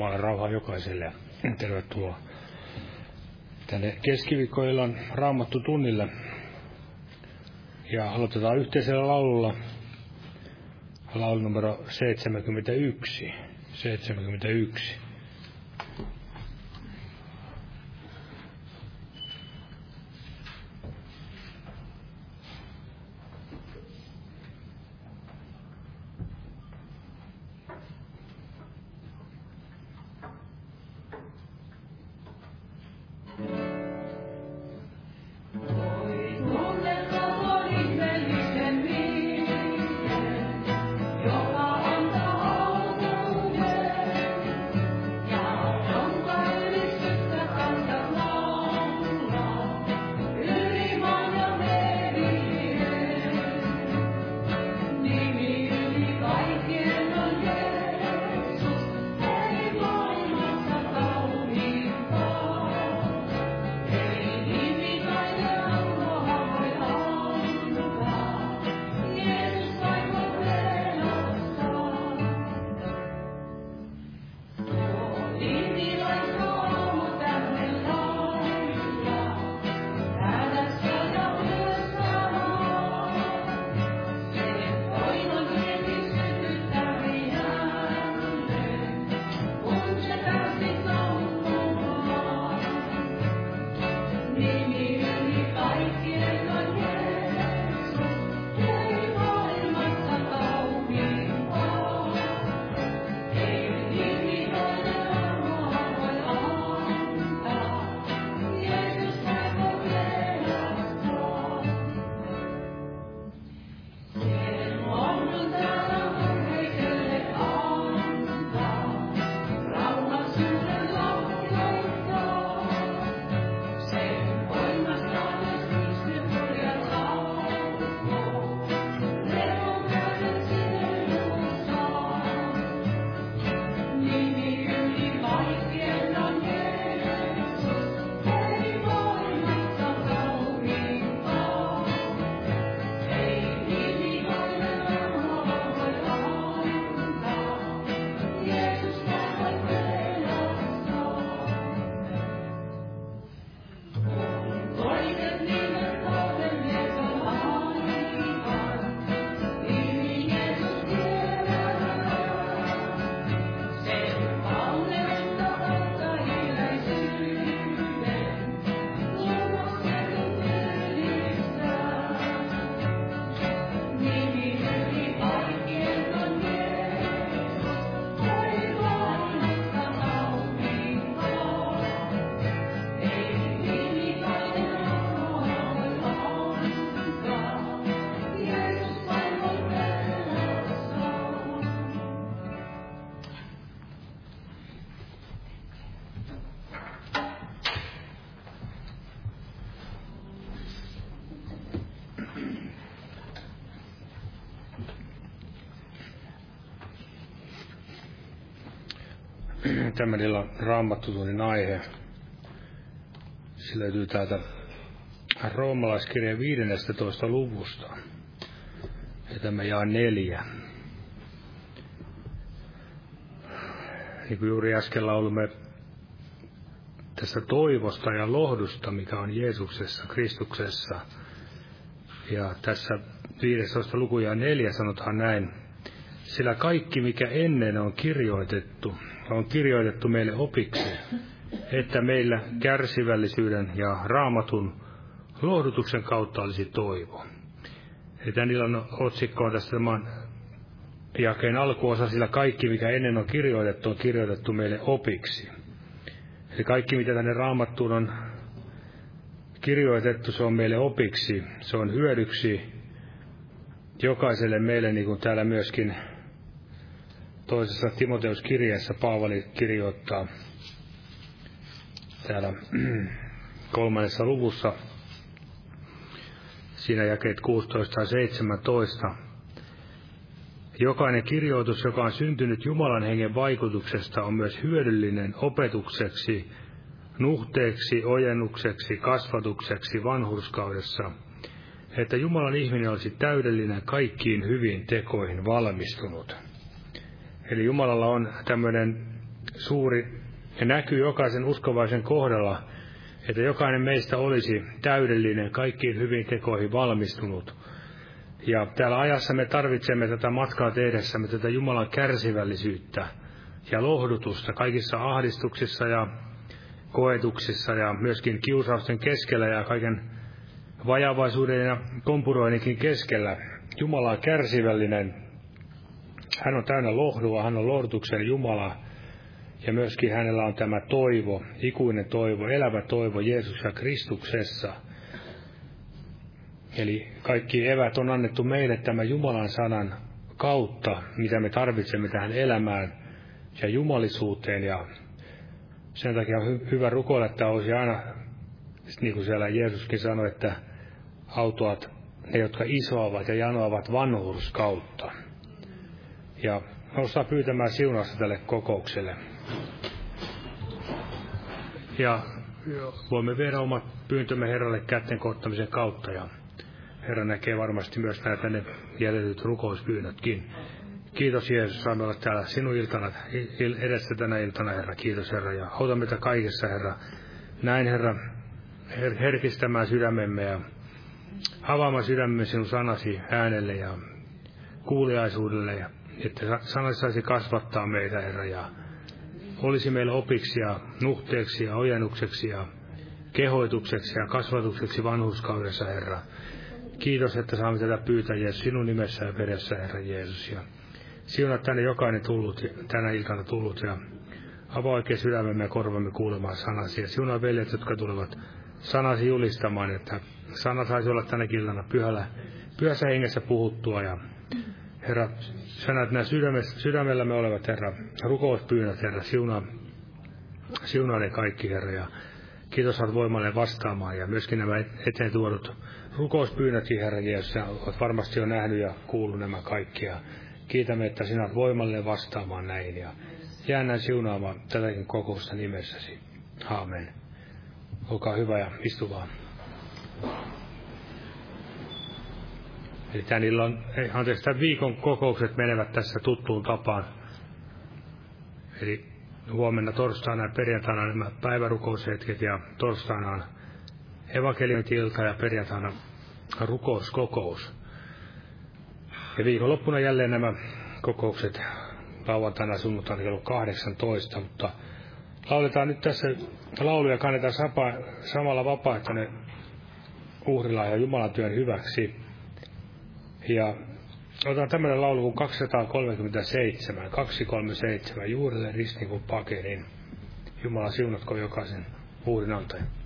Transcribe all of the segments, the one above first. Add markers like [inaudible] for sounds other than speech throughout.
Jumalan rauha jokaiselle. Tervetuloa tänne keskiviikkoillan raamattu tunnille. Ja aloitetaan yhteisellä laululla. Laulu numero 71. 71. tämän illan raamattutunnin aihe. Se löytyy täältä roomalaiskirjan 15. luvusta. Ja tämä jaa neljä. Niin kuin juuri äsken laulumme tästä toivosta ja lohdusta, mikä on Jeesuksessa, Kristuksessa. Ja tässä 15. luku ja neljä sanotaan näin. Sillä kaikki, mikä ennen on kirjoitettu, on kirjoitettu meille opiksi, että meillä kärsivällisyyden ja raamatun lohdutuksen kautta olisi toivo. Ja tämän illan otsikko on tässä tämän jakeen alkuosa, sillä kaikki, mikä ennen on kirjoitettu, on kirjoitettu meille opiksi. Eli kaikki, mitä tänne raamattuun on kirjoitettu, se on meille opiksi, se on hyödyksi jokaiselle meille, niin kuin täällä myöskin toisessa Timoteus-kirjeessä Paavali kirjoittaa täällä [clears throat] kolmannessa luvussa, siinä jakeet 16 ja 17. Jokainen kirjoitus, joka on syntynyt Jumalan hengen vaikutuksesta, on myös hyödyllinen opetukseksi, nuhteeksi, ojennukseksi, kasvatukseksi vanhurskaudessa, että Jumalan ihminen olisi täydellinen kaikkiin hyviin tekoihin valmistunut. Eli Jumalalla on tämmöinen suuri ja näkyy jokaisen uskovaisen kohdalla, että jokainen meistä olisi täydellinen, kaikkiin hyvin tekoihin valmistunut. Ja täällä ajassa me tarvitsemme tätä matkaa tehdessämme, tätä Jumalan kärsivällisyyttä ja lohdutusta kaikissa ahdistuksissa ja koetuksissa ja myöskin kiusausten keskellä ja kaiken vajavaisuuden ja kompuroinninkin keskellä. Jumala on kärsivällinen. Hän on täynnä lohdua, hän on lohdutuksen Jumala. Ja myöskin hänellä on tämä toivo, ikuinen toivo, elävä toivo Jeesus Kristuksessa. Eli kaikki evät on annettu meille tämän Jumalan sanan kautta, mitä me tarvitsemme tähän elämään ja jumalisuuteen. Ja sen takia on hy- hyvä rukoilla, että olisi aina, niin kuin siellä Jeesuskin sanoi, että autoat ne, jotka isoavat ja janoavat vanhuuskautta. Ja noustaan pyytämään siunasta tälle kokoukselle. Ja voimme viedä omat pyyntömme Herralle kätten kohtamisen kautta. Ja Herra näkee varmasti myös nämä tänne jätetyt rukouspyynnötkin. Kiitos Jeesus, saamme olla täällä sinun iltana, edessä tänä iltana, Herra. Kiitos Herra, ja auta meitä kaikessa, Herra. Näin, Herra, her- herkistämään sydämemme ja avaamaan sydämemme sinun sanasi äänelle ja kuuliaisuudelle, ja että sanasi saisi kasvattaa meitä, Herra, ja olisi meillä opiksi ja nuhteeksi ja ojennukseksi ja kehoitukseksi ja kasvatukseksi vanhuskaudessa, Herra. Kiitos, että saamme tätä pyytää Jeesus sinun nimessä ja veressä, Herra Jeesus. Ja siunaa tänne jokainen tullut, tänä iltana tullut ja avaa oikein sydämemme ja korvamme kuulemaan sanasi. Ja siunaa veljet, jotka tulevat sanasi julistamaan, että sana saisi olla tänä iltana pyhällä, pyhässä hengessä puhuttua. Ja Herra, sä näet nämä sydämellämme olevat, Herra, rukouspyynnöt, Herra, siunaa, siunaa ne kaikki, Herra, ja kiitos olet voimalle vastaamaan, ja myöskin nämä eteen tuodut rukouspyynnötkin, Herra Jeesus, olet varmasti jo nähnyt ja kuullut nämä kaikki, ja kiitämme, että sinä olet voimalle vastaamaan näihin, ja jäännän siunaamaan tätäkin kokousta nimessäsi. Aamen. Olkaa hyvä ja istu vaan. Eli tämän illan, anteeksi, tämän viikon kokoukset menevät tässä tuttuun tapaan. Eli huomenna torstaina ja perjantaina nämä päivärukoushetket ja torstaina on evankeliumilta ja perjantaina rukouskokous. Ja viikonloppuna jälleen nämä kokoukset lauantaina sunnuntaina kello 18, mutta lauletaan nyt tässä lauluja kannetaan sapa, samalla vapaaehtoinen uhrilla ja Jumalan työn hyväksi. Ja otan tämmöinen laulu kuin 237, 237, juurelle ristin kuin pakenin. Jumala siunatko jokaisen uhrin antajan.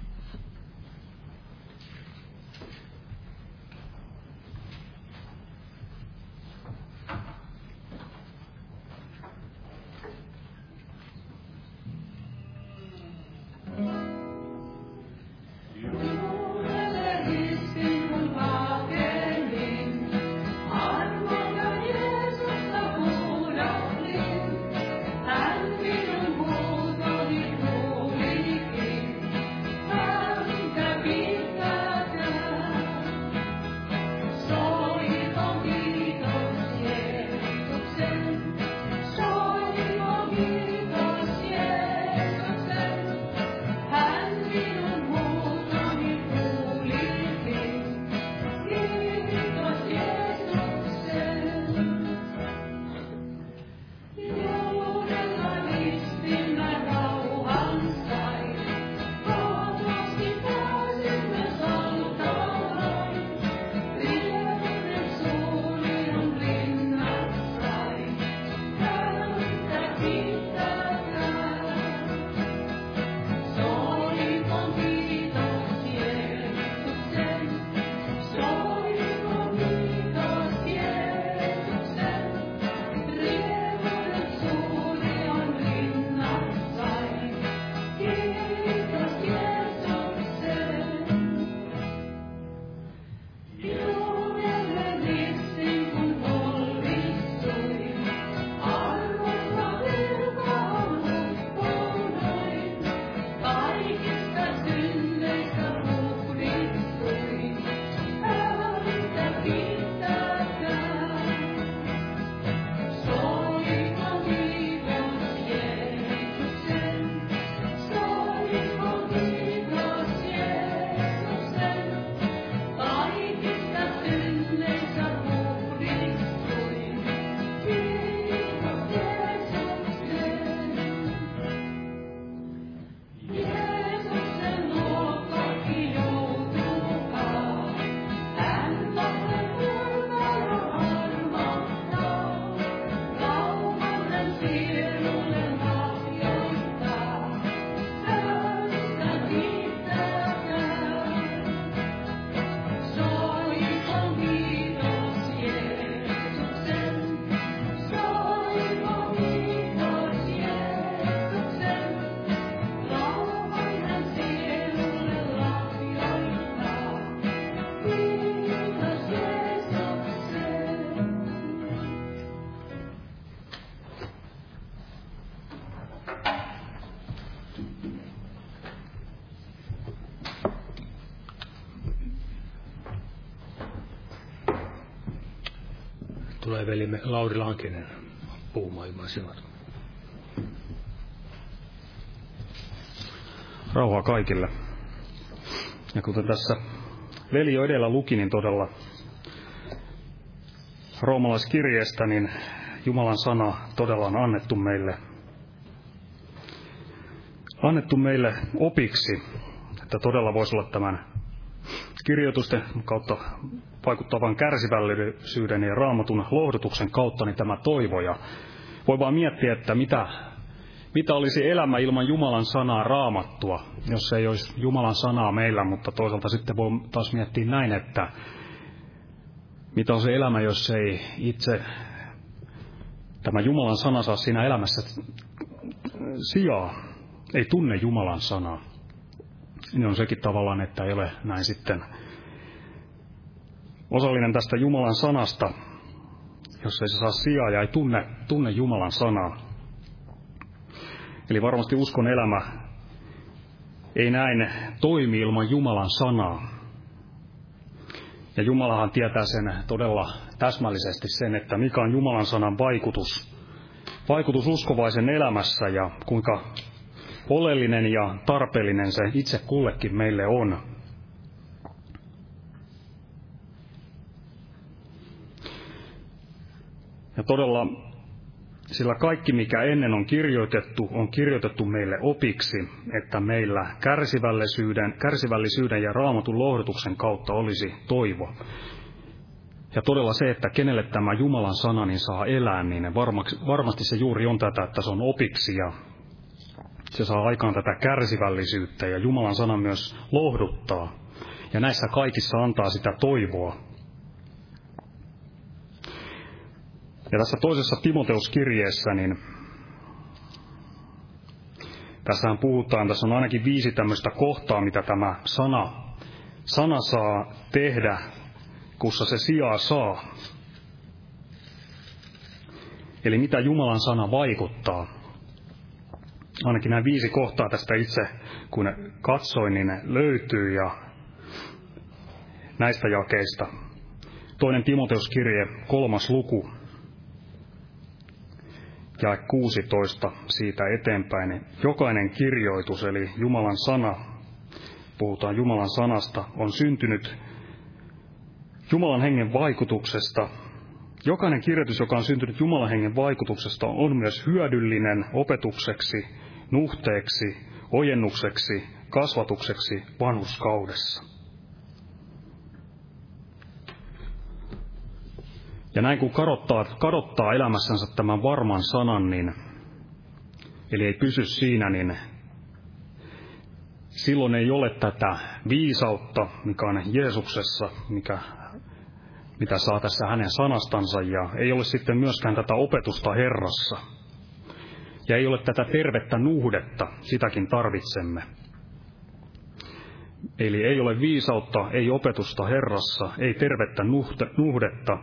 Velimme Lauri Lankinen puhumaan ilman sinut. Rauhaa kaikille. Ja kuten tässä veli jo edellä luki, niin todella roomalaiskirjeestä, niin Jumalan sana todella on annettu meille, annettu meille opiksi, että todella voisi olla tämän kirjoitusten kautta vaikuttavan kärsivällisyyden ja raamatun lohdutuksen kautta niin tämä toivo. Ja voi vaan miettiä, että mitä, mitä olisi elämä ilman Jumalan sanaa raamattua, jos ei olisi Jumalan sanaa meillä, mutta toisaalta sitten voi taas miettiä näin, että mitä on se elämä, jos ei itse tämä Jumalan sana saa siinä elämässä sijaa, ei tunne Jumalan sanaa. Niin on sekin tavallaan, että ei ole näin sitten osallinen tästä Jumalan sanasta, jos ei se saa sijaa ja ei tunne, tunne Jumalan sanaa. Eli varmasti uskon elämä ei näin toimi ilman Jumalan sanaa. Ja Jumalahan tietää sen todella täsmällisesti sen, että mikä on Jumalan sanan vaikutus, vaikutus uskovaisen elämässä ja kuinka oleellinen ja tarpeellinen se itse kullekin meille on. Ja todella, sillä kaikki mikä ennen on kirjoitettu, on kirjoitettu meille opiksi, että meillä kärsivällisyyden, kärsivällisyyden ja raamatun lohdutuksen kautta olisi toivo. Ja todella se, että kenelle tämä Jumalan sana niin saa elää, niin varmasti se juuri on tätä, että se on opiksi ja se saa aikaan tätä kärsivällisyyttä ja Jumalan sana myös lohduttaa. Ja näissä kaikissa antaa sitä toivoa. Ja tässä toisessa Timoteuskirjeessä, niin tässähän puhutaan, tässä on ainakin viisi tämmöistä kohtaa, mitä tämä sana, sana saa tehdä, kussa se sijaa saa. Eli mitä Jumalan sana vaikuttaa. Ainakin nämä viisi kohtaa tästä itse, kun katsoin, niin ne löytyy ja näistä jakeista. Toinen Timoteuskirje, kolmas luku, ja 16 siitä eteenpäin. Niin jokainen kirjoitus, eli Jumalan sana, puhutaan Jumalan sanasta, on syntynyt Jumalan hengen vaikutuksesta. Jokainen kirjoitus, joka on syntynyt Jumalan hengen vaikutuksesta, on myös hyödyllinen opetukseksi, nuhteeksi, ojennukseksi, kasvatukseksi vanhuskaudessa. Ja näin kun kadottaa, kadottaa elämässänsä tämän varman sanan, niin, eli ei pysy siinä, niin silloin ei ole tätä viisautta, mikä on Jeesuksessa, mikä, mitä saa tässä hänen sanastansa, ja ei ole sitten myöskään tätä opetusta Herrassa. Ja ei ole tätä tervettä nuhdetta, sitäkin tarvitsemme. Eli ei ole viisautta, ei opetusta Herrassa, ei tervettä nuhdetta,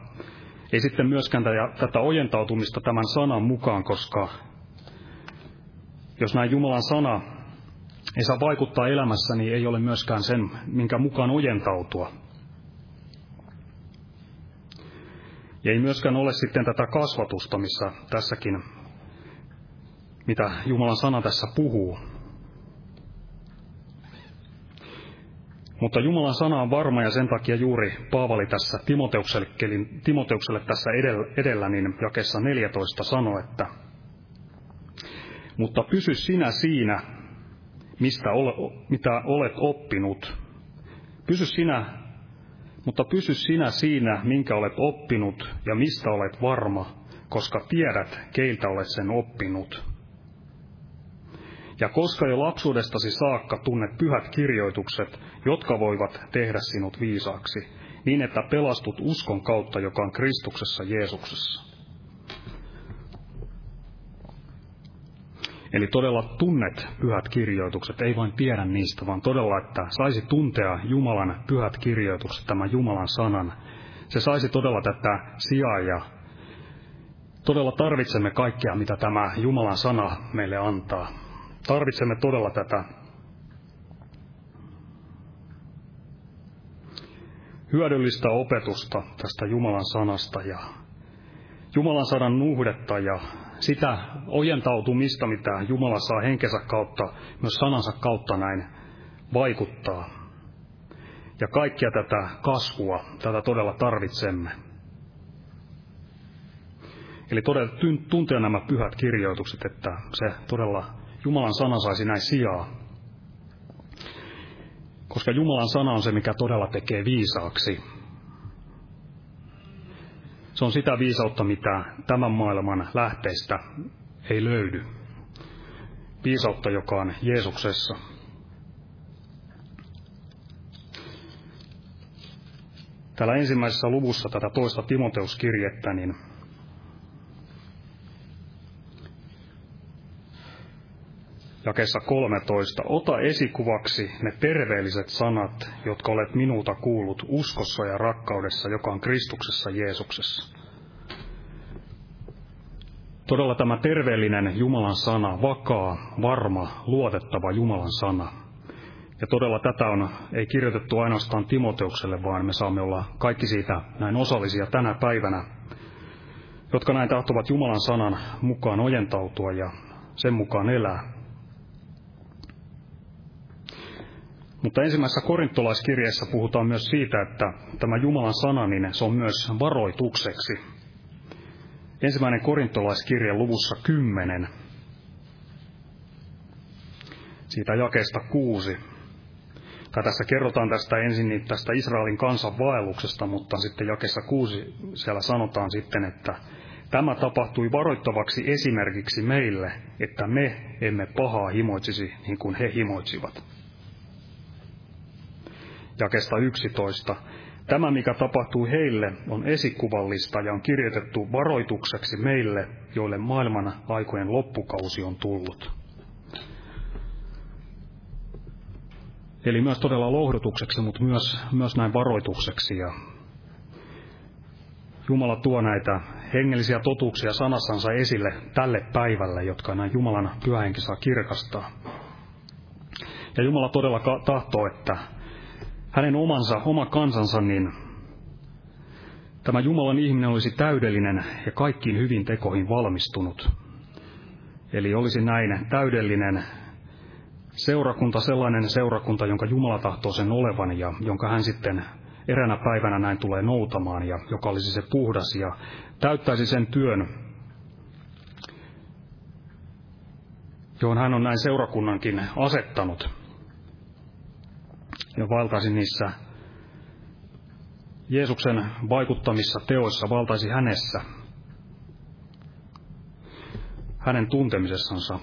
ei sitten myöskään tätä ojentautumista tämän sanan mukaan, koska jos näin Jumalan sana ei saa vaikuttaa elämässä, niin ei ole myöskään sen, minkä mukaan ojentautua. Ja ei myöskään ole sitten tätä kasvatusta, missä tässäkin, mitä Jumalan sana tässä puhuu. Mutta Jumalan sana on varma ja sen takia juuri Paavali tässä Timoteukselle, Timoteukselle tässä edellä, edellä niin jakessa 14 sanoi, että mutta pysy sinä siinä, mistä ole, mitä olet oppinut. Pysy sinä, mutta pysy sinä siinä, minkä olet oppinut ja mistä olet varma, koska tiedät, keiltä olet sen oppinut. Ja koska jo lapsuudestasi saakka tunnet pyhät kirjoitukset, jotka voivat tehdä sinut viisaaksi, niin että pelastut uskon kautta, joka on Kristuksessa Jeesuksessa. Eli todella tunnet pyhät kirjoitukset, ei vain tiedä niistä, vaan todella, että saisi tuntea Jumalan pyhät kirjoitukset, tämän Jumalan sanan. Se saisi todella tätä sijaa ja todella tarvitsemme kaikkea, mitä tämä Jumalan sana meille antaa. Tarvitsemme todella tätä hyödyllistä opetusta tästä Jumalan sanasta ja Jumalan sanan nuhdetta ja sitä ojentautumista, mitä Jumala saa henkensä kautta, myös sanansa kautta näin vaikuttaa. Ja kaikkia tätä kasvua, tätä todella tarvitsemme. Eli todella tuntea nämä pyhät kirjoitukset, että se todella Jumalan sana saisi näin sijaa. Koska Jumalan sana on se, mikä todella tekee viisaaksi. Se on sitä viisautta, mitä tämän maailman lähteistä ei löydy. Viisautta, joka on Jeesuksessa. Täällä ensimmäisessä luvussa tätä toista Timoteuskirjettä, niin jakessa 13. Ota esikuvaksi ne terveelliset sanat, jotka olet minulta kuullut uskossa ja rakkaudessa, joka on Kristuksessa Jeesuksessa. Todella tämä terveellinen Jumalan sana, vakaa, varma, luotettava Jumalan sana. Ja todella tätä on, ei kirjoitettu ainoastaan Timoteukselle, vaan me saamme olla kaikki siitä näin osallisia tänä päivänä, jotka näin tahtovat Jumalan sanan mukaan ojentautua ja sen mukaan elää. Mutta ensimmäisessä korintolaiskirjeessä puhutaan myös siitä, että tämä Jumalan sana, niin se on myös varoitukseksi. Ensimmäinen korintolaiskirja luvussa 10, siitä jakeesta kuusi. Tai tässä kerrotaan tästä ensin niin tästä Israelin kansan vaelluksesta, mutta sitten jakessa kuusi siellä sanotaan sitten, että tämä tapahtui varoittavaksi esimerkiksi meille, että me emme pahaa himoitsisi niin kuin he himoitsivat jakesta 11. Tämä, mikä tapahtuu heille, on esikuvallista ja on kirjoitettu varoitukseksi meille, joille maailman aikojen loppukausi on tullut. Eli myös todella lohdutukseksi, mutta myös, myös näin varoitukseksi. Ja Jumala tuo näitä hengellisiä totuuksia sanassansa esille tälle päivälle, jotka näin Jumalan pyhähenki saa kirkastaa. Ja Jumala todella tahtoo, että hänen omansa, oma kansansa, niin tämä Jumalan ihminen olisi täydellinen ja kaikkiin hyvin tekoihin valmistunut. Eli olisi näin täydellinen seurakunta, sellainen seurakunta, jonka Jumala tahtoo sen olevan ja jonka hän sitten eränä päivänä näin tulee noutamaan ja joka olisi se puhdas ja täyttäisi sen työn, johon hän on näin seurakunnankin asettanut ja valtaisi niissä Jeesuksen vaikuttamissa teoissa, valtaisi hänessä, hänen tuntemisessansa.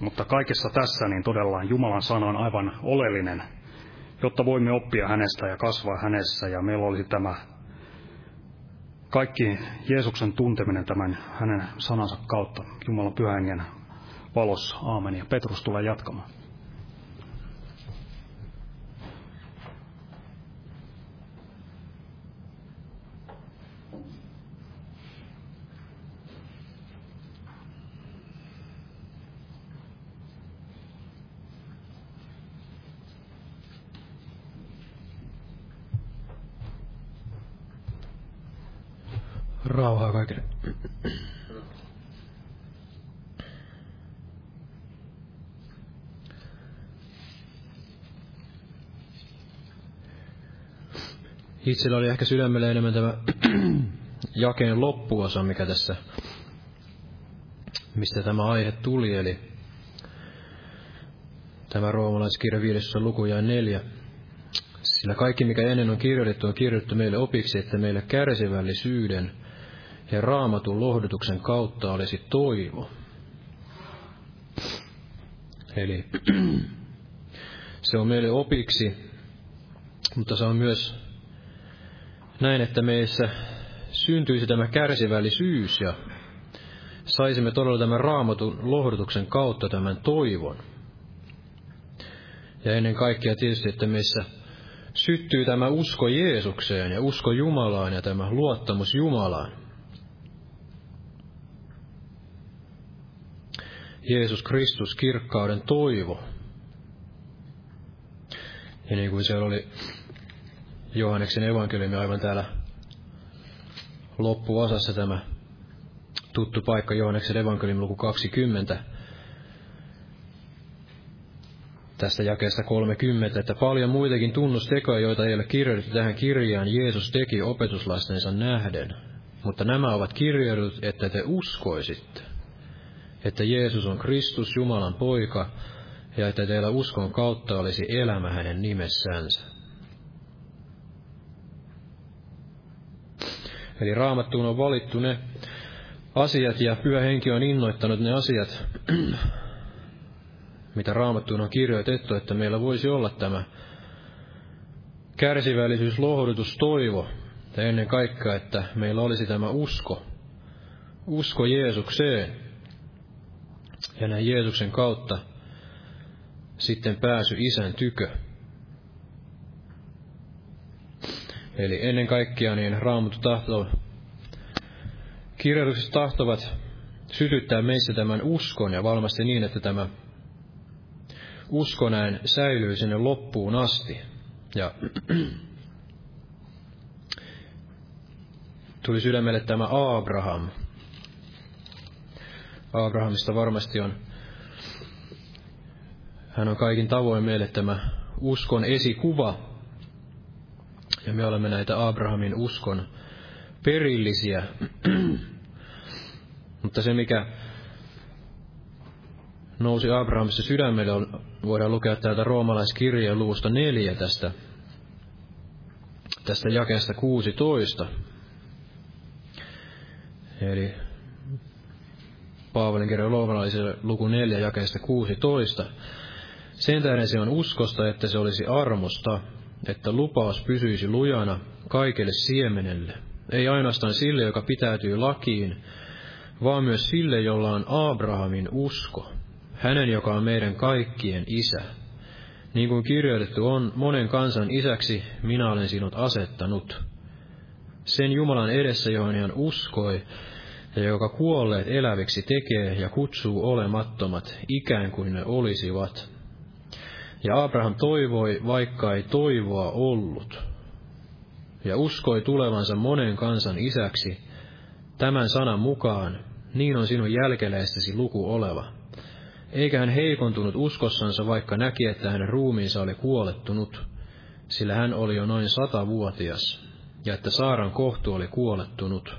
Mutta kaikessa tässä niin todella Jumalan sana on aivan oleellinen, jotta voimme oppia hänestä ja kasvaa hänessä. Ja meillä olisi tämä kaikki Jeesuksen tunteminen tämän hänen sanansa kautta Jumalan pyhän valossa. Aamen. Ja Petrus tulee jatkamaan. Rauhaa kaikille. Itsellä oli ehkä sydämellä enemmän tämä [clears throat] jakeen loppuosa, mikä tässä, mistä tämä aihe tuli, eli tämä roomalaiskirja 5. luku ja neljä. Sillä kaikki, mikä ennen on kirjoitettu, on kirjoitettu meille opiksi, että meille kärsivällisyyden ja raamatun lohdutuksen kautta olisi toivo. Eli se on meille opiksi, mutta se on myös näin, että meissä syntyisi tämä kärsivällisyys ja saisimme todella tämän raamatun lohdutuksen kautta tämän toivon. Ja ennen kaikkea tietysti, että meissä syttyy tämä usko Jeesukseen ja usko Jumalaan ja tämä luottamus Jumalaan. Jeesus Kristus, kirkkauden toivo. Ja niin kuin siellä oli Johanneksen evankeliumi aivan täällä loppuosassa tämä tuttu paikka Johaneksen evankeliumin luku 20, tästä jakeesta 30, että paljon muitakin tunnustekoja, joita ei ole kirjoitettu tähän kirjaan, Jeesus teki opetuslastensa nähden. Mutta nämä ovat kirjoitut, että te uskoisitte, että Jeesus on Kristus, Jumalan poika, ja että teillä uskon kautta olisi elämä hänen nimessänsä. Eli raamattuun on valittu ne asiat ja pyhä henki on innoittanut ne asiat, [clears throat] mitä raamattuun on kirjoitettu, että meillä voisi olla tämä kärsivällisyys, lohdutus, toivo, ja ennen kaikkea, että meillä olisi tämä usko, usko Jeesukseen, ja näin Jeesuksen kautta sitten pääsy isän tykö. Eli ennen kaikkea niin raamattu tahtoo, kirjoitukset tahtovat sytyttää meissä tämän uskon ja varmasti niin, että tämä usko näin säilyy sinne loppuun asti. Ja tuli sydämelle tämä Abraham. Abrahamista varmasti on, hän on kaikin tavoin meille tämä uskon esikuva. Ja me olemme näitä Abrahamin uskon perillisiä. Mutta se, mikä nousi Abrahamissa sydämelle, voidaan lukea täältä roomalaiskirjeen luvusta neljä tästä, tästä jakeesta 16. Eli Paavalin kirjan roomalaisille luku 4 jakeesta 16. Sen tähden se on uskosta, että se olisi armosta, että lupaus pysyisi lujana kaikelle siemenelle, ei ainoastaan sille, joka pitäytyy lakiin, vaan myös sille, jolla on Abrahamin usko, hänen, joka on meidän kaikkien isä. Niin kuin kirjoitettu on, monen kansan isäksi minä olen sinut asettanut. Sen Jumalan edessä, johon hän uskoi, ja joka kuolleet eläviksi tekee ja kutsuu olemattomat ikään kuin ne olisivat. Ja Abraham toivoi, vaikka ei toivoa ollut, ja uskoi tulevansa monen kansan isäksi, tämän sanan mukaan, niin on sinun jälkeläistesi luku oleva. Eikä hän heikontunut uskossansa, vaikka näki, että hänen ruumiinsa oli kuolettunut, sillä hän oli jo noin satavuotias, ja että Saaran kohtu oli kuolettunut.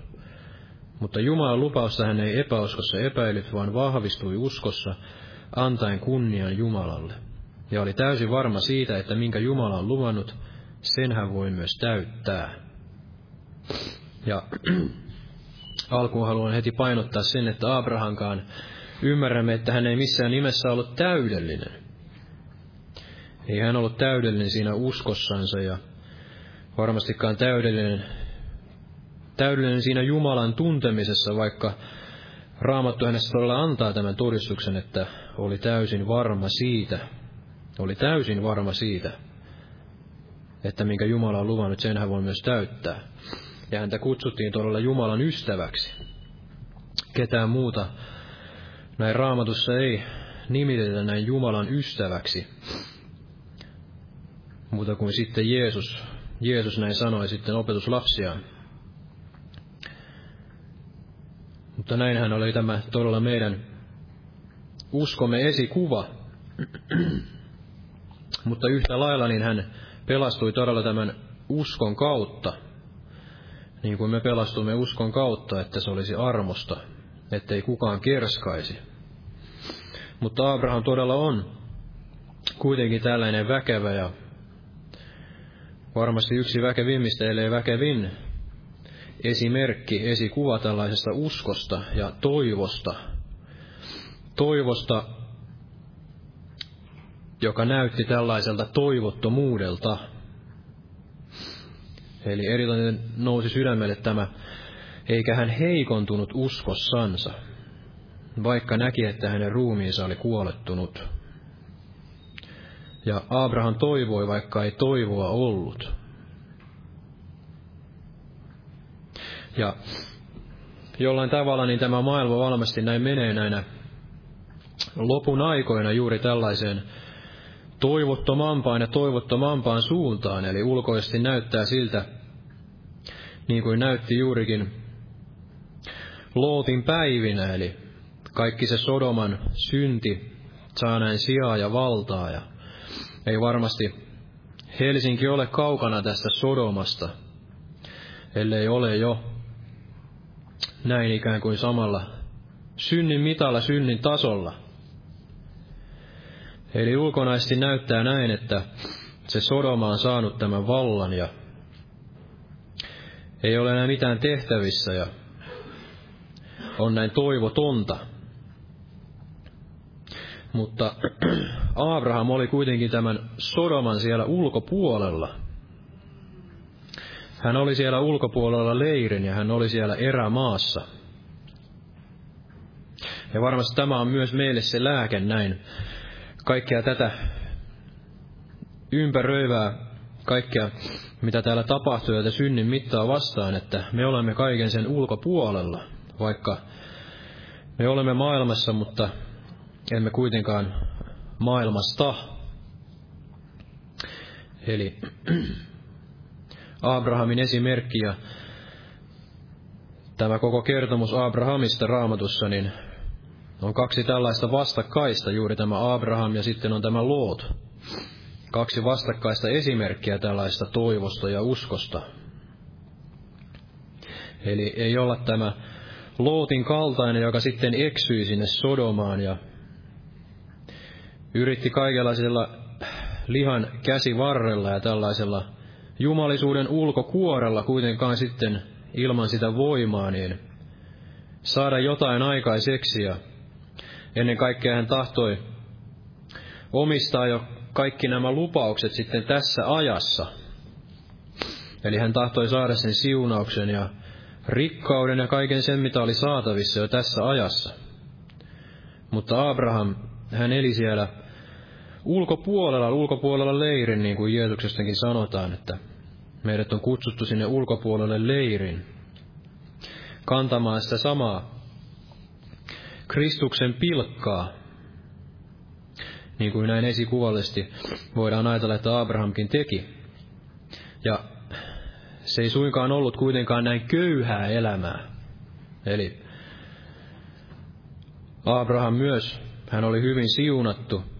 Mutta Jumalan lupausta hän ei epäuskossa epäillyt, vaan vahvistui uskossa, antaen kunnian Jumalalle. Ja oli täysin varma siitä, että minkä Jumala on luvannut, sen hän voi myös täyttää. Ja [clears throat] alkuun haluan heti painottaa sen, että Abrahankaan ymmärrämme, että hän ei missään nimessä ollut täydellinen. Ei hän ollut täydellinen siinä uskossansa ja varmastikaan täydellinen, täydellinen siinä Jumalan tuntemisessa, vaikka Raamattu hänestä todella antaa tämän todistuksen, että oli täysin varma siitä, oli täysin varma siitä, että minkä Jumala on luvannut, sen hän voi myös täyttää. Ja häntä kutsuttiin todella Jumalan ystäväksi. Ketään muuta näin raamatussa ei nimitetä näin Jumalan ystäväksi, muuta kuin sitten Jeesus. Jeesus näin sanoi sitten opetuslapsiaan. Mutta näinhän oli tämä todella meidän uskomme esikuva. Mutta yhtä lailla niin hän pelastui todella tämän uskon kautta, niin kuin me pelastumme uskon kautta, että se olisi armosta, ettei kukaan kerskaisi. Mutta Abraham todella on kuitenkin tällainen väkevä ja varmasti yksi väkevimmistä, ellei väkevin esimerkki, esikuva tällaisesta uskosta ja toivosta. Toivosta, joka näytti tällaiselta toivottomuudelta. Eli erilainen nousi sydämelle tämä, eikä hän heikontunut uskossansa, vaikka näki, että hänen ruumiinsa oli kuolettunut. Ja Abraham toivoi, vaikka ei toivoa ollut. Ja jollain tavalla niin tämä maailma valmasti näin menee näinä lopun aikoina juuri tällaiseen toivottomampaan ja toivottomampaan suuntaan, eli ulkoisesti näyttää siltä, niin kuin näytti juurikin Lootin päivinä, eli kaikki se Sodoman synti saa näin sijaa ja valtaa, ja ei varmasti Helsinki ole kaukana tästä Sodomasta, ellei ole jo näin ikään kuin samalla synnin mitalla, synnin tasolla. Eli ulkonaisesti näyttää näin, että se Sodoma on saanut tämän vallan ja ei ole enää mitään tehtävissä ja on näin toivotonta. Mutta [clears throat] Abraham oli kuitenkin tämän Sodoman siellä ulkopuolella. Hän oli siellä ulkopuolella leirin ja hän oli siellä erämaassa. Ja varmasti tämä on myös meille se lääke näin. Kaikkea tätä ympäröivää, kaikkea mitä täällä tapahtuu ja synnin mittaa vastaan, että me olemme kaiken sen ulkopuolella, vaikka me olemme maailmassa, mutta emme kuitenkaan maailmasta. Eli Abrahamin esimerkki ja tämä koko kertomus Abrahamista raamatussa, niin on kaksi tällaista vastakkaista, juuri tämä Abraham ja sitten on tämä Loot. Kaksi vastakkaista esimerkkiä tällaista toivosta ja uskosta. Eli ei olla tämä Lootin kaltainen, joka sitten eksyi sinne Sodomaan ja yritti kaikenlaisella lihan käsivarrella ja tällaisella jumalisuuden ulkokuorella kuitenkaan sitten ilman sitä voimaa, niin saada jotain aikaiseksi. Ja ennen kaikkea hän tahtoi omistaa jo kaikki nämä lupaukset sitten tässä ajassa. Eli hän tahtoi saada sen siunauksen ja rikkauden ja kaiken sen, mitä oli saatavissa jo tässä ajassa. Mutta Abraham, hän eli siellä ulkopuolella, ulkopuolella leirin, niin kuin Jeesuksestakin sanotaan, että meidät on kutsuttu sinne ulkopuolelle leirin, kantamaan sitä samaa Kristuksen pilkkaa, niin kuin näin esikuvallisesti voidaan ajatella, että Abrahamkin teki. Ja se ei suinkaan ollut kuitenkaan näin köyhää elämää. Eli Abraham myös, hän oli hyvin siunattu.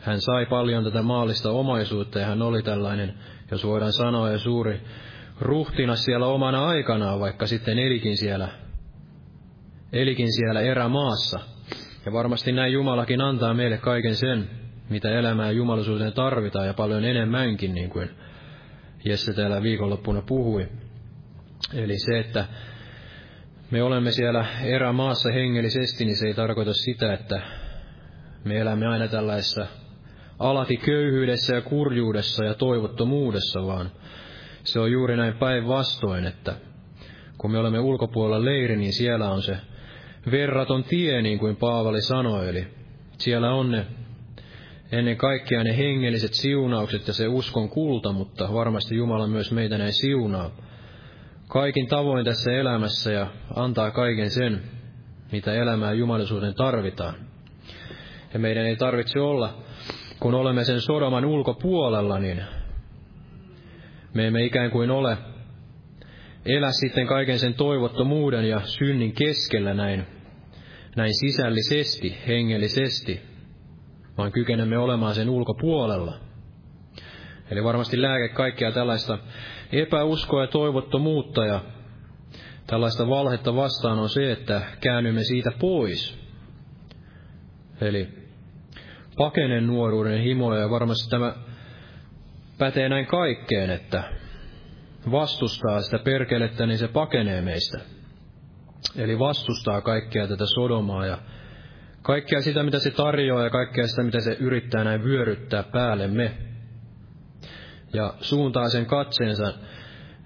Hän sai paljon tätä maallista omaisuutta ja hän oli tällainen, jos voidaan sanoa, ja suuri ruhtina siellä omana aikanaan, vaikka sitten elikin siellä, elikin siellä erämaassa. Ja varmasti näin Jumalakin antaa meille kaiken sen, mitä elämää jumalisuuteen tarvitaan ja paljon enemmänkin, niin kuin Jesse täällä viikonloppuna puhui. Eli se, että me olemme siellä erämaassa hengellisesti, niin se ei tarkoita sitä, että me elämme aina tällaisessa alati köyhyydessä ja kurjuudessa ja toivottomuudessa, vaan. Se on juuri näin päinvastoin, että kun me olemme ulkopuolella leiri, niin siellä on se verraton tie, niin kuin Paavali sanoi, eli siellä on ne ennen kaikkea ne hengelliset siunaukset ja se uskon kulta, mutta varmasti Jumala myös meitä näin siunaa. Kaikin tavoin tässä elämässä ja antaa kaiken sen, mitä elämää jumalisuuden tarvitaan. Ja meidän ei tarvitse olla, kun olemme sen Sodoman ulkopuolella, niin me emme ikään kuin ole elä sitten kaiken sen toivottomuuden ja synnin keskellä näin, näin sisällisesti, hengellisesti, vaan kykenemme olemaan sen ulkopuolella. Eli varmasti lääke kaikkea tällaista epäuskoa ja toivottomuutta ja tällaista valhetta vastaan on se, että käännymme siitä pois. Eli pakenen nuoruuden himoja ja varmasti tämä pätee näin kaikkeen, että vastustaa sitä perkelettä, niin se pakenee meistä. Eli vastustaa kaikkea tätä Sodomaa ja kaikkea sitä, mitä se tarjoaa ja kaikkea sitä, mitä se yrittää näin vyöryttää päällemme. Ja suuntaa sen katseensa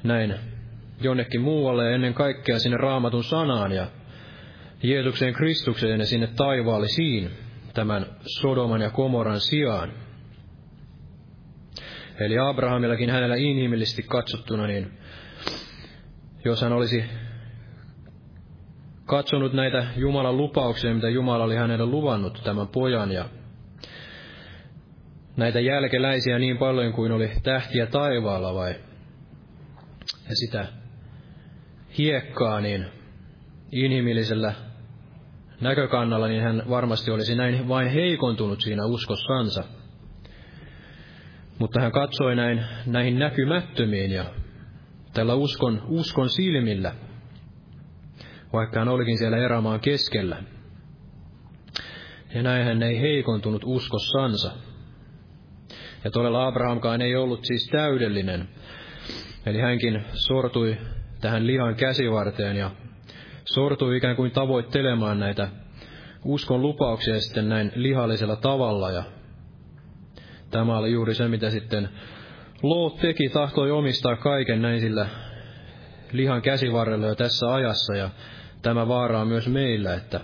näin jonnekin muualle ja ennen kaikkea sinne raamatun sanaan ja Jeesukseen Kristukseen ja sinne taivaallisiin tämän Sodoman ja Komoran sijaan. Eli Abrahamillakin hänellä inhimillisesti katsottuna, niin jos hän olisi katsonut näitä Jumalan lupauksia, mitä Jumala oli hänelle luvannut tämän pojan ja näitä jälkeläisiä niin paljon kuin oli tähtiä taivaalla vai ja sitä hiekkaa, niin inhimillisellä näkökannalla, niin hän varmasti olisi näin vain heikontunut siinä uskossansa. Mutta hän katsoi näin, näihin näkymättömiin ja tällä uskon, uskon silmillä, vaikka hän olikin siellä erämaan keskellä. Ja näin hän ei heikontunut uskossansa. Ja todella Abrahamkaan ei ollut siis täydellinen. Eli hänkin sortui tähän lihan käsivarteen ja sortui ikään kuin tavoittelemaan näitä uskon lupauksia sitten näin lihallisella tavalla. Ja tämä oli juuri se, mitä sitten Loot teki, tahtoi omistaa kaiken näin sillä lihan käsivarrella jo tässä ajassa. Ja tämä vaaraa myös meillä, että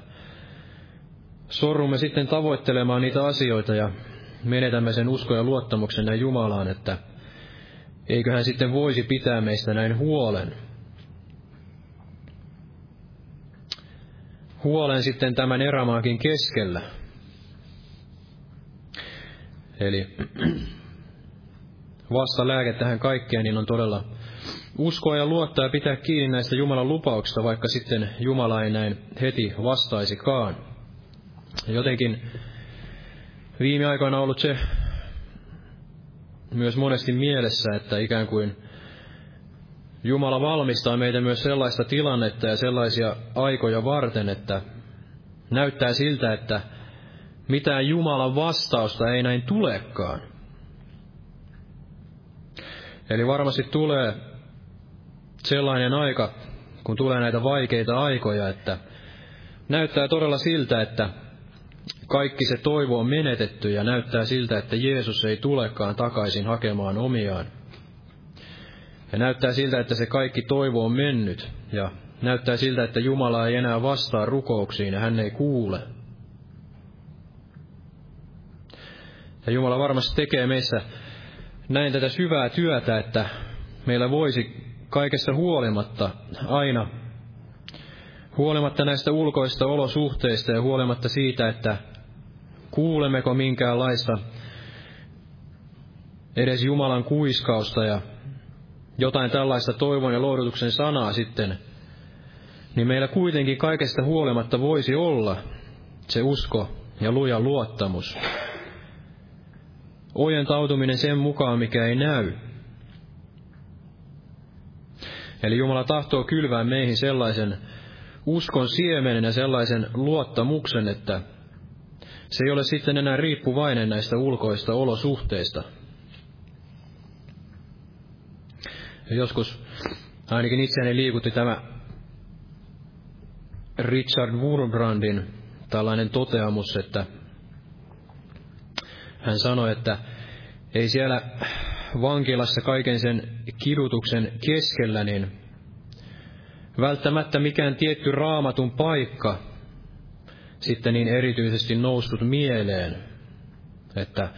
sorrumme sitten tavoittelemaan niitä asioita ja menetämme sen uskon ja luottamuksen näin Jumalaan, että eikö hän sitten voisi pitää meistä näin huolen. Huolen sitten tämän erämaakin keskellä. Eli [clears throat] vasta lääke tähän kaikkeen, niin on todella uskoa ja luottaa ja pitää kiinni näistä Jumalan lupauksista, vaikka sitten Jumala ei näin heti vastaisikaan. Jotenkin viime aikoina ollut se myös monesti mielessä, että ikään kuin Jumala valmistaa meitä myös sellaista tilannetta ja sellaisia aikoja varten, että näyttää siltä, että mitään Jumalan vastausta ei näin tulekaan. Eli varmasti tulee sellainen aika, kun tulee näitä vaikeita aikoja, että näyttää todella siltä, että kaikki se toivo on menetetty ja näyttää siltä, että Jeesus ei tulekaan takaisin hakemaan omiaan. Ja näyttää siltä, että se kaikki toivo on mennyt ja näyttää siltä, että Jumala ei enää vastaa rukouksiin ja hän ei kuule. Ja Jumala varmasti tekee meissä näin tätä syvää työtä, että meillä voisi kaikesta huolimatta aina, huolimatta näistä ulkoista olosuhteista ja huolimatta siitä, että kuulemmeko minkäänlaista edes Jumalan kuiskausta ja jotain tällaista toivon ja lohdutuksen sanaa sitten, niin meillä kuitenkin kaikesta huolimatta voisi olla se usko ja luja luottamus. Ojentautuminen sen mukaan, mikä ei näy. Eli Jumala tahtoo kylvää meihin sellaisen uskon siemenen ja sellaisen luottamuksen, että se ei ole sitten enää riippuvainen näistä ulkoista olosuhteista. Ja joskus ainakin itseäni liikutti tämä Richard Wurmbrandin tällainen toteamus, että hän sanoi, että ei siellä vankilassa kaiken sen kidutuksen keskellä, niin välttämättä mikään tietty raamatun paikka sitten niin erityisesti noussut mieleen, että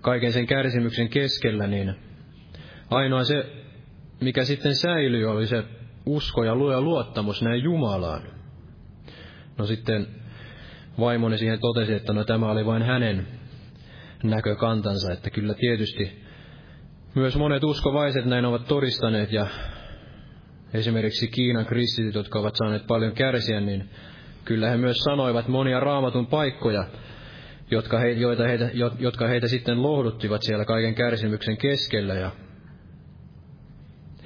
kaiken sen kärsimyksen keskellä, niin ainoa se, mikä sitten säilyi, oli se usko ja luottamus näin Jumalaan. No sitten vaimoni siihen totesi, että no tämä oli vain hänen näkökantansa, että kyllä tietysti myös monet uskovaiset näin ovat todistaneet ja esimerkiksi Kiinan kristityt, jotka ovat saaneet paljon kärsiä, niin kyllä he myös sanoivat monia raamatun paikkoja, jotka, he, joita heitä, jotka heitä sitten lohduttivat siellä kaiken kärsimyksen keskellä. Ja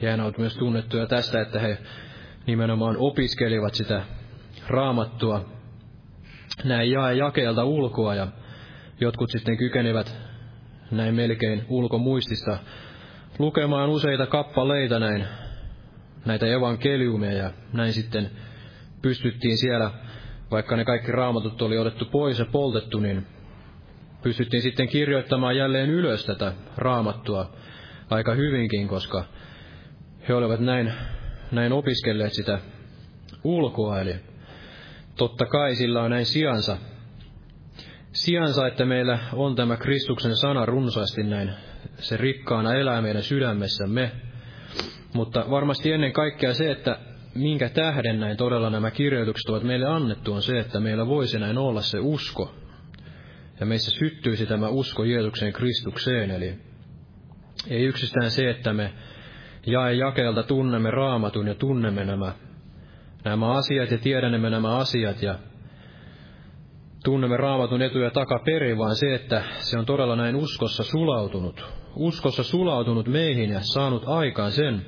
he ovat myös tunnettuja tästä, että he nimenomaan opiskelivat sitä raamattua näin jae jakeelta ulkoa ja jotkut sitten kykenivät näin melkein ulkomuistista lukemaan useita kappaleita näin, näitä evankeliumeja ja näin sitten pystyttiin siellä, vaikka ne kaikki raamatut oli otettu pois ja poltettu, niin pystyttiin sitten kirjoittamaan jälleen ylös tätä raamattua aika hyvinkin, koska he olivat näin, näin opiskelleet sitä ulkoa, eli totta kai sillä on näin sijansa, sijansa, että meillä on tämä Kristuksen sana runsaasti näin, se rikkaana elää meidän sydämessämme, mutta varmasti ennen kaikkea se, että minkä tähden näin todella nämä kirjoitukset ovat meille annettu, on se, että meillä voisi näin olla se usko. Ja meissä syttyisi tämä usko Jeesuksen Kristukseen, eli ei yksistään se, että me jae jakelta tunnemme raamatun ja tunnemme nämä, nämä asiat ja tiedämme nämä asiat ja tunnemme raamatun etuja takaperin, vaan se, että se on todella näin uskossa sulautunut. Uskossa sulautunut meihin ja saanut aikaan sen,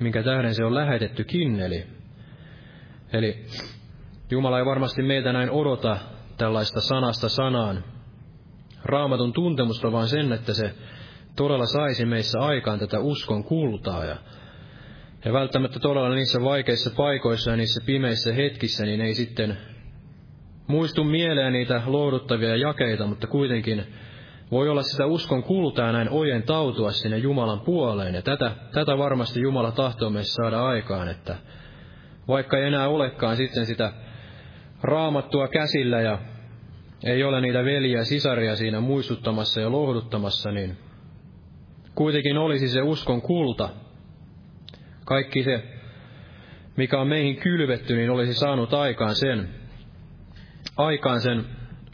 minkä tähden se on lähetetty kinneli. Eli Jumala ei varmasti meitä näin odota tällaista sanasta sanaan raamatun tuntemusta, vaan sen, että se todella saisi meissä aikaan tätä uskon kultaa. Ja, ja välttämättä todella niissä vaikeissa paikoissa ja niissä pimeissä hetkissä, niin ei sitten muistu mieleen niitä lohduttavia jakeita, mutta kuitenkin voi olla sitä uskon kultaa näin ojentautua sinne Jumalan puoleen. Ja tätä, tätä varmasti Jumala tahtoo meissä saada aikaan, että vaikka ei enää olekaan sitten sitä raamattua käsillä ja ei ole niitä veljiä ja sisaria siinä muistuttamassa ja lohduttamassa, niin kuitenkin olisi se uskon kulta. Kaikki se, mikä on meihin kylvetty, niin olisi saanut aikaan sen, aikaan sen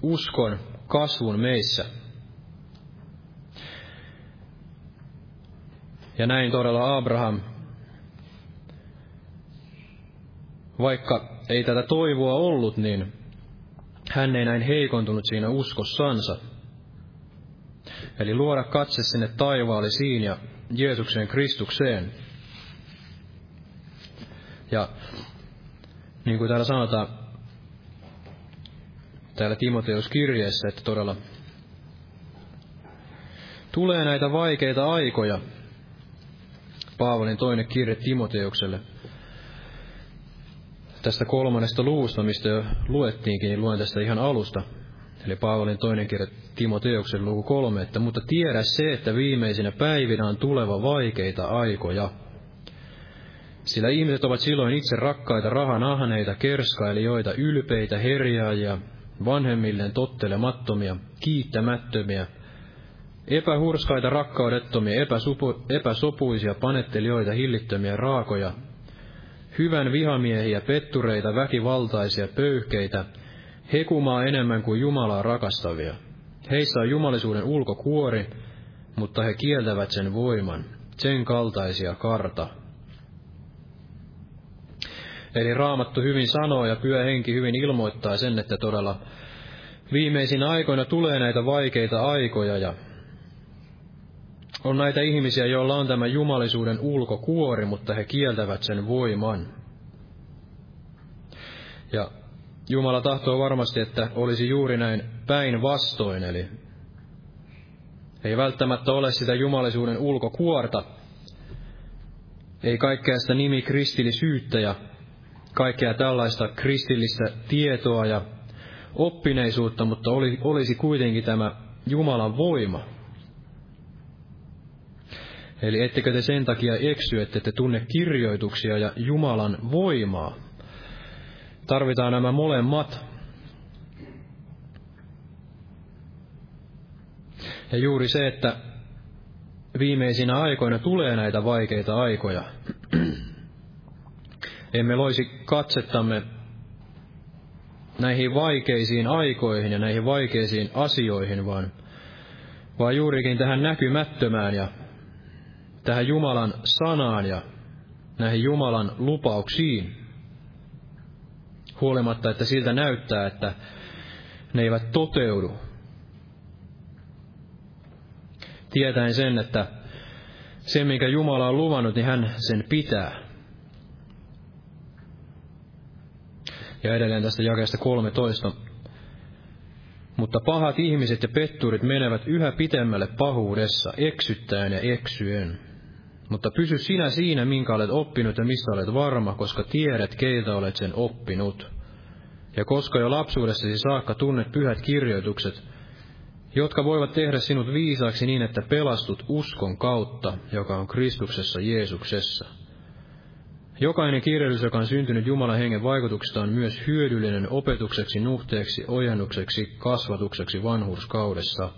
uskon kasvun meissä. Ja näin todella Abraham, vaikka ei tätä toivoa ollut, niin hän ei näin heikontunut siinä uskossansa. Eli luoda katse sinne taivaallisiin ja Jeesukseen Kristukseen. Ja niin kuin täällä sanotaan, täällä Timoteus kirjeessä, että todella tulee näitä vaikeita aikoja. Paavalin toinen kirje Timoteukselle. Tästä kolmannesta luvusta, mistä jo luettiinkin, niin luen tästä ihan alusta. Eli Paavalin toinen kirje Timoteuksen luku kolme, että mutta tiedä se, että viimeisinä päivinä on tuleva vaikeita aikoja. Sillä ihmiset ovat silloin itse rakkaita rahan ahneita, kerskailijoita, ylpeitä, herjaajia, vanhemmilleen tottelemattomia, kiittämättömiä, epähurskaita, rakkaudettomia, epäsupu, epäsopuisia, panettelijoita, hillittömiä, raakoja, hyvän vihamiehiä, pettureita, väkivaltaisia, pöyhkeitä, hekumaa enemmän kuin Jumalaa rakastavia. Heissä on jumalisuuden ulkokuori, mutta he kieltävät sen voiman, sen kaltaisia karta. Eli Raamattu hyvin sanoo ja Pyhä Henki hyvin ilmoittaa sen, että todella viimeisin aikoina tulee näitä vaikeita aikoja ja on näitä ihmisiä, joilla on tämä jumalisuuden ulkokuori, mutta he kieltävät sen voiman. Ja Jumala tahtoo varmasti, että olisi juuri näin päinvastoin, eli ei välttämättä ole sitä jumalisuuden ulkokuorta, ei kaikkea sitä nimi kristillisyyttä ja kaikkea tällaista kristillistä tietoa ja oppineisuutta, mutta oli, olisi kuitenkin tämä Jumalan voima. Eli ettekö te sen takia eksy, että te tunne kirjoituksia ja Jumalan voimaa? Tarvitaan nämä molemmat. Ja juuri se, että viimeisinä aikoina tulee näitä vaikeita aikoja. Emme loisi katsettamme näihin vaikeisiin aikoihin ja näihin vaikeisiin asioihin, vaan, vaan juurikin tähän näkymättömään ja tähän Jumalan sanaan ja näihin Jumalan lupauksiin, huolimatta, että siltä näyttää, että ne eivät toteudu. Tietäen sen, että se, minkä Jumala on luvannut, niin hän sen pitää. Ja edelleen tästä jakeesta 13. Mutta pahat ihmiset ja petturit menevät yhä pitemmälle pahuudessa, eksyttäen ja eksyen. Mutta pysy sinä siinä, minkä olet oppinut ja mistä olet varma, koska tiedät, keiltä olet sen oppinut. Ja koska jo lapsuudessasi saakka tunnet pyhät kirjoitukset, jotka voivat tehdä sinut viisaaksi niin, että pelastut uskon kautta, joka on Kristuksessa Jeesuksessa. Jokainen kirjoitus, joka on syntynyt Jumalan hengen vaikutuksesta, on myös hyödyllinen opetukseksi, nuhteeksi, ojennukseksi, kasvatukseksi vanhurskaudessa –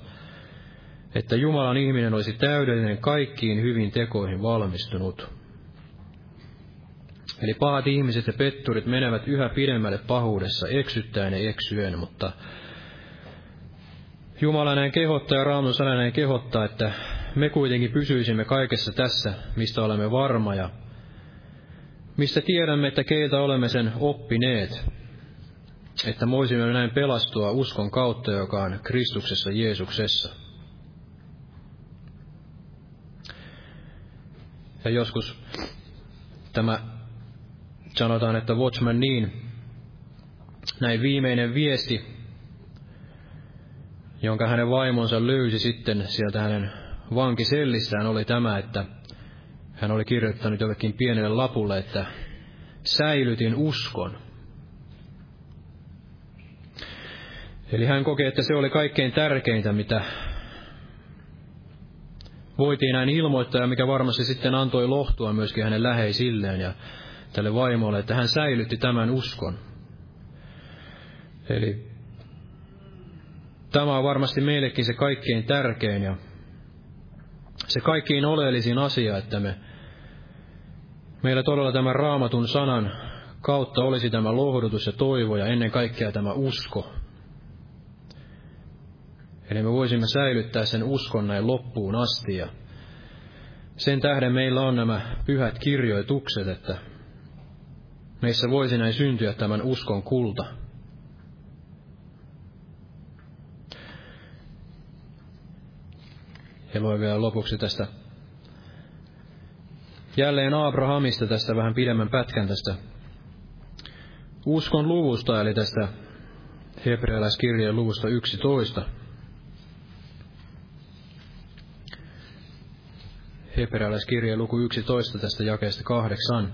että Jumalan ihminen olisi täydellinen kaikkiin hyvin tekoihin valmistunut. Eli pahat ihmiset ja petturit menevät yhä pidemmälle pahuudessa eksyttäen ja eksyen, mutta Jumala näin kehottaa ja Raamun sana näin kehottaa, että me kuitenkin pysyisimme kaikessa tässä, mistä olemme varma ja mistä tiedämme, että keiltä olemme sen oppineet, että voisimme näin pelastua uskon kautta, joka on Kristuksessa Jeesuksessa. Ja joskus tämä sanotaan, että Watchman niin, näin viimeinen viesti, jonka hänen vaimonsa löysi sitten sieltä hänen vankisellissään, oli tämä, että hän oli kirjoittanut jollekin pienelle lapulle, että säilytin uskon. Eli hän kokee, että se oli kaikkein tärkeintä, mitä voitiin näin ilmoittaa, ja mikä varmasti sitten antoi lohtua myöskin hänen läheisilleen ja tälle vaimolle, että hän säilytti tämän uskon. Eli tämä on varmasti meillekin se kaikkein tärkein ja se kaikkein oleellisin asia, että me, meillä todella tämän raamatun sanan kautta olisi tämä lohdutus ja toivo ja ennen kaikkea tämä usko. Eli me voisimme säilyttää sen uskon näin loppuun asti ja sen tähden meillä on nämä pyhät kirjoitukset, että meissä voisi näin syntyä tämän uskon kulta. Ja luen vielä lopuksi tästä jälleen Abrahamista tästä vähän pidemmän pätkän tästä uskon luvusta, eli tästä hebrealaiskirjeen luvusta 11. Hebrealaiskirjeen luku 11 tästä jakeesta kahdeksan.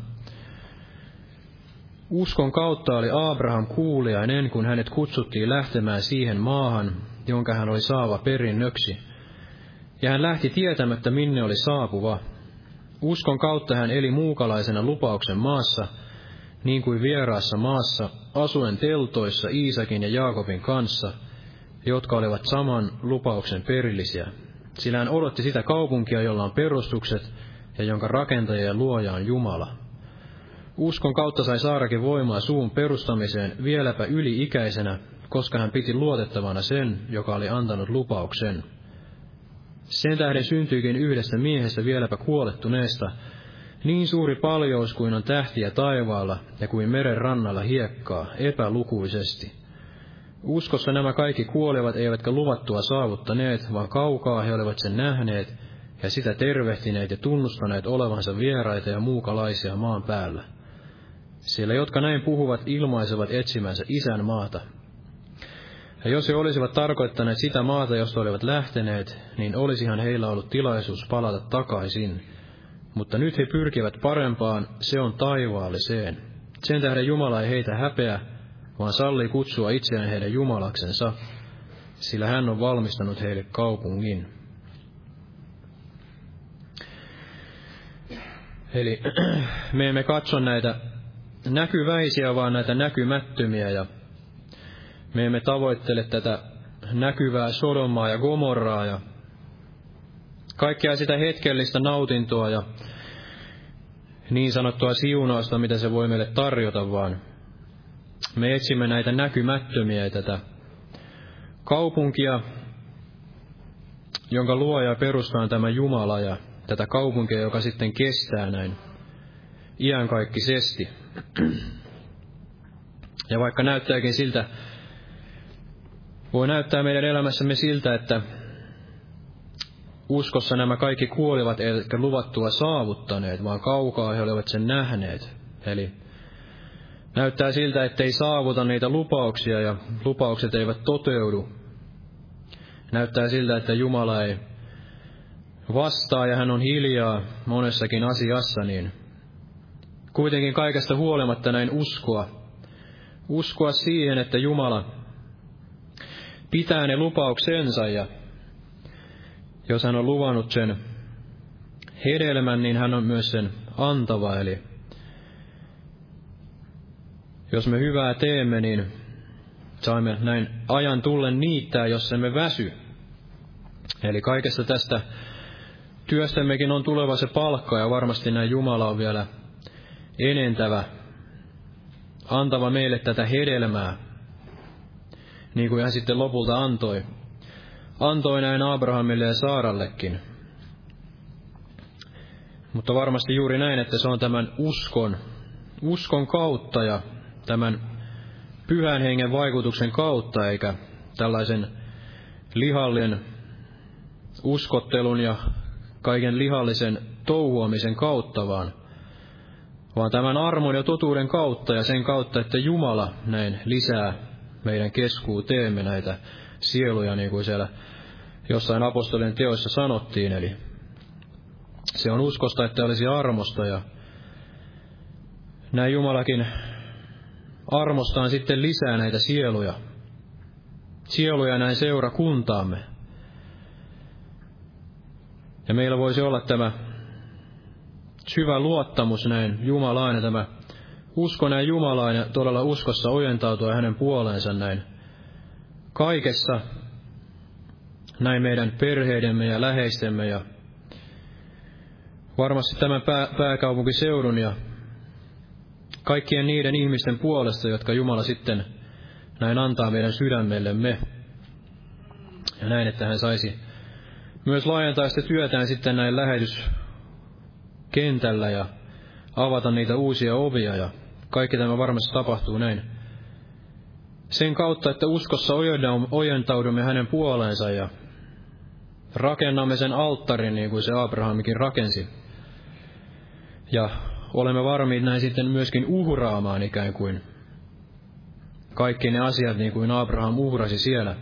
Uskon kautta oli Abraham kuuliainen, kun hänet kutsuttiin lähtemään siihen maahan, jonka hän oli saava perinnöksi. Ja hän lähti tietämättä, minne oli saapuva. Uskon kautta hän eli muukalaisena lupauksen maassa, niin kuin vieraassa maassa, asuen teltoissa Iisakin ja Jaakobin kanssa, jotka olivat saman lupauksen perillisiä. Sillä hän odotti sitä kaupunkia, jolla on perustukset ja jonka rakentaja ja luoja on Jumala. Uskon kautta sai Saarakin voimaa suun perustamiseen vieläpä yli-ikäisenä, koska hän piti luotettavana sen, joka oli antanut lupauksen. Sen tähden syntyikin yhdestä miehestä vieläpä kuolettuneesta, niin suuri paljous kuin on tähtiä taivaalla ja kuin meren rannalla hiekkaa, epälukuisesti. Uskossa nämä kaikki kuolevat eivätkä luvattua saavuttaneet, vaan kaukaa he olivat sen nähneet ja sitä tervehtineet ja tunnustaneet olevansa vieraita ja muukalaisia maan päällä sillä jotka näin puhuvat ilmaisevat etsimänsä isän maata. Ja jos he olisivat tarkoittaneet sitä maata, josta olivat lähteneet, niin olisihan heillä ollut tilaisuus palata takaisin. Mutta nyt he pyrkivät parempaan, se on taivaalliseen. Sen tähden Jumala ei heitä häpeä, vaan sallii kutsua itseään heidän Jumalaksensa, sillä hän on valmistanut heille kaupungin. Eli [clears throat] me emme katso näitä näkyväisiä, vaan näitä näkymättömiä. Ja me emme tavoittele tätä näkyvää Sodomaa ja Gomorraa ja kaikkea sitä hetkellistä nautintoa ja niin sanottua siunausta, mitä se voi meille tarjota, vaan me etsimme näitä näkymättömiä tätä kaupunkia, jonka luoja perustaa tämä Jumala ja tätä kaupunkia, joka sitten kestää näin iankaikkisesti. Ja vaikka näyttääkin siltä, voi näyttää meidän elämässämme siltä, että uskossa nämä kaikki kuolivat eivätkä luvattua saavuttaneet, vaan kaukaa he olivat sen nähneet. Eli näyttää siltä, ettei saavuta niitä lupauksia ja lupaukset eivät toteudu. Näyttää siltä, että Jumala ei vastaa ja hän on hiljaa monessakin asiassa, niin kuitenkin kaikesta huolimatta näin uskoa. Uskoa siihen, että Jumala pitää ne lupauksensa ja jos hän on luvannut sen hedelmän, niin hän on myös sen antava. Eli jos me hyvää teemme, niin saamme näin ajan tullen niittää, jos emme väsy. Eli kaikesta tästä työstämmekin on tuleva se palkka ja varmasti näin Jumala on vielä enentävä, antava meille tätä hedelmää, niin kuin hän sitten lopulta antoi. Antoi näin Abrahamille ja Saarallekin. Mutta varmasti juuri näin, että se on tämän uskon uskon kautta ja tämän pyhän hengen vaikutuksen kautta, eikä tällaisen lihallinen uskottelun ja kaiken lihallisen touhuamisen kautta, vaan, vaan tämän armon ja totuuden kautta ja sen kautta, että Jumala näin lisää meidän keskuuteemme näitä sieluja, niin kuin siellä jossain apostolien teoissa sanottiin, eli se on uskosta, että olisi armosta ja näin Jumalakin armostaan sitten lisää näitä sieluja, sieluja näin seurakuntaamme. Ja meillä voisi olla tämä syvä luottamus näin Jumalaan ja tämä usko näin Jumalaan ja todella uskossa ojentautua hänen puoleensa näin kaikessa näin meidän perheidemme ja läheistemme ja varmasti tämän pää, pääkaupunkiseudun ja kaikkien niiden ihmisten puolesta, jotka Jumala sitten näin antaa meidän sydämellemme. Ja näin, että hän saisi myös laajentaa sitä työtään sitten näin lähetyskentällä ja avata niitä uusia ovia ja kaikki tämä varmasti tapahtuu näin. Sen kautta, että uskossa ojentaudumme hänen puoleensa ja rakennamme sen alttarin niin kuin se Abrahamikin rakensi. Ja olemme varmiit näin sitten myöskin uhraamaan ikään kuin kaikki ne asiat niin kuin Abraham uhrasi siellä.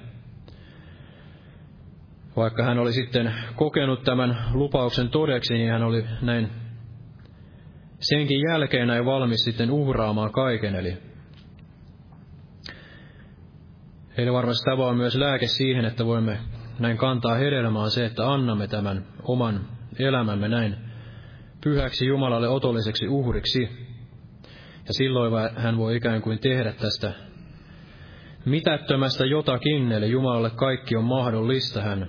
Vaikka hän oli sitten kokenut tämän lupauksen todeksi, niin hän oli näin senkin jälkeen näin valmis sitten uhraamaan kaiken. Eli, eli varmasti tämä on myös lääke siihen, että voimme näin kantaa hedelmää se, että annamme tämän oman elämämme näin pyhäksi Jumalalle otolliseksi uhriksi. Ja silloin hän voi ikään kuin tehdä tästä mitättömästä jotakin, eli Jumalalle kaikki on mahdollista. Hän,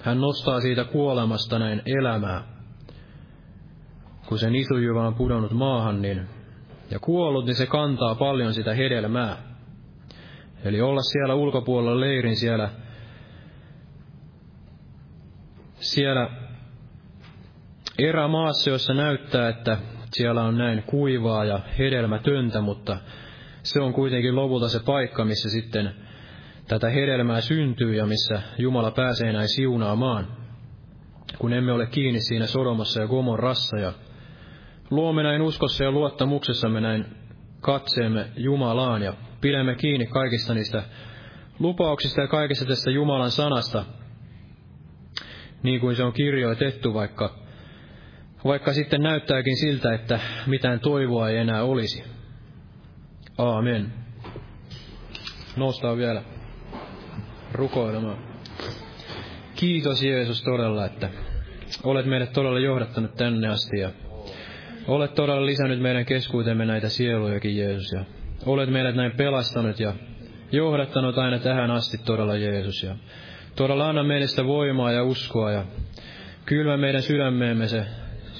hän nostaa siitä kuolemasta näin elämää. Kun se nisujyvä on pudonnut maahan, niin, ja kuollut, niin se kantaa paljon sitä hedelmää. Eli olla siellä ulkopuolella leirin siellä siellä erämaassa, jossa näyttää, että siellä on näin kuivaa ja hedelmätöntä, mutta se on kuitenkin lopulta se paikka, missä sitten tätä hedelmää syntyy ja missä Jumala pääsee näin siunaamaan, kun emme ole kiinni siinä Sodomassa ja Gomorrassa ja luomme näin uskossa ja luottamuksessamme näin katseemme Jumalaan ja pidämme kiinni kaikista niistä lupauksista ja kaikesta tästä Jumalan sanasta, niin kuin se on kirjoitettu, vaikka, vaikka sitten näyttääkin siltä, että mitään toivoa ei enää olisi. Aamen. Noustaan vielä rukoilemaan. Kiitos Jeesus todella, että olet meidät todella johdattanut tänne asti ja olet todella lisännyt meidän keskuutemme näitä sielujakin Jeesus ja olet meidät näin pelastanut ja johdattanut aina tähän asti todella Jeesus ja Todella anna meille sitä voimaa ja uskoa ja kylmä meidän sydämeemme se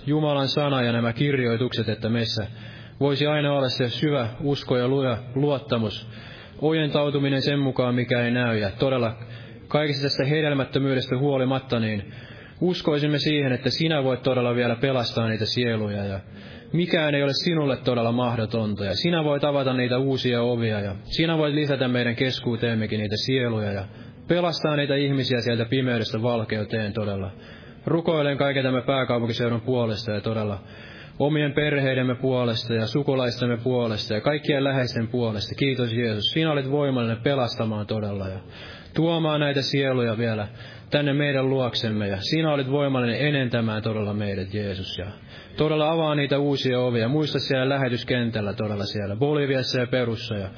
Jumalan sana ja nämä kirjoitukset, että meissä voisi aina olla se syvä usko ja luottamus, ojentautuminen sen mukaan, mikä ei näy. Ja todella kaikista tästä hedelmättömyydestä huolimatta, niin uskoisimme siihen, että sinä voit todella vielä pelastaa niitä sieluja ja mikään ei ole sinulle todella mahdotonta ja sinä voit avata niitä uusia ovia ja sinä voit lisätä meidän keskuuteemmekin niitä sieluja ja pelastaa niitä ihmisiä sieltä pimeydestä valkeuteen todella. Rukoilen kaiken tämän pääkaupunkiseudun puolesta ja todella omien perheidemme puolesta ja sukulaistemme puolesta ja kaikkien läheisten puolesta. Kiitos Jeesus. Sinä olet voimallinen pelastamaan todella ja tuomaan näitä sieluja vielä tänne meidän luoksemme ja sinä olet voimallinen enentämään todella meidät Jeesus ja todella avaa niitä uusia ovia. Muista siellä lähetyskentällä todella siellä Boliviassa ja Perussa ja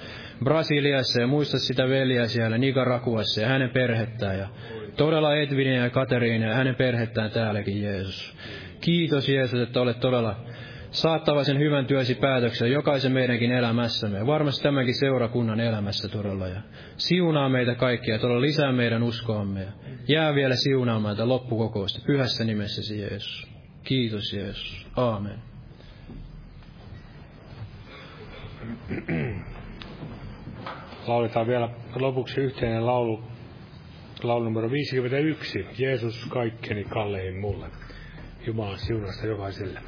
Brasiliassa ja muista sitä veliä siellä Nicaraguassa ja hänen perhettään ja todella Edvinia ja Kateriina ja hänen perhettään täälläkin Jeesus. Kiitos Jeesus, että olet todella saattava sen hyvän työsi päätöksen jokaisen meidänkin elämässämme ja varmasti tämänkin seurakunnan elämässä todella. Ja siunaa meitä kaikkia, todella lisää meidän uskoamme ja jää vielä siunaamaan tätä loppukokousta pyhässä nimessäsi Jeesus. Kiitos Jeesus. Aamen. Lauletaan vielä lopuksi yhteinen laulu, laulu numero 51, Jeesus kaikkeni kallein mulle. Jumala siunasta jokaiselle.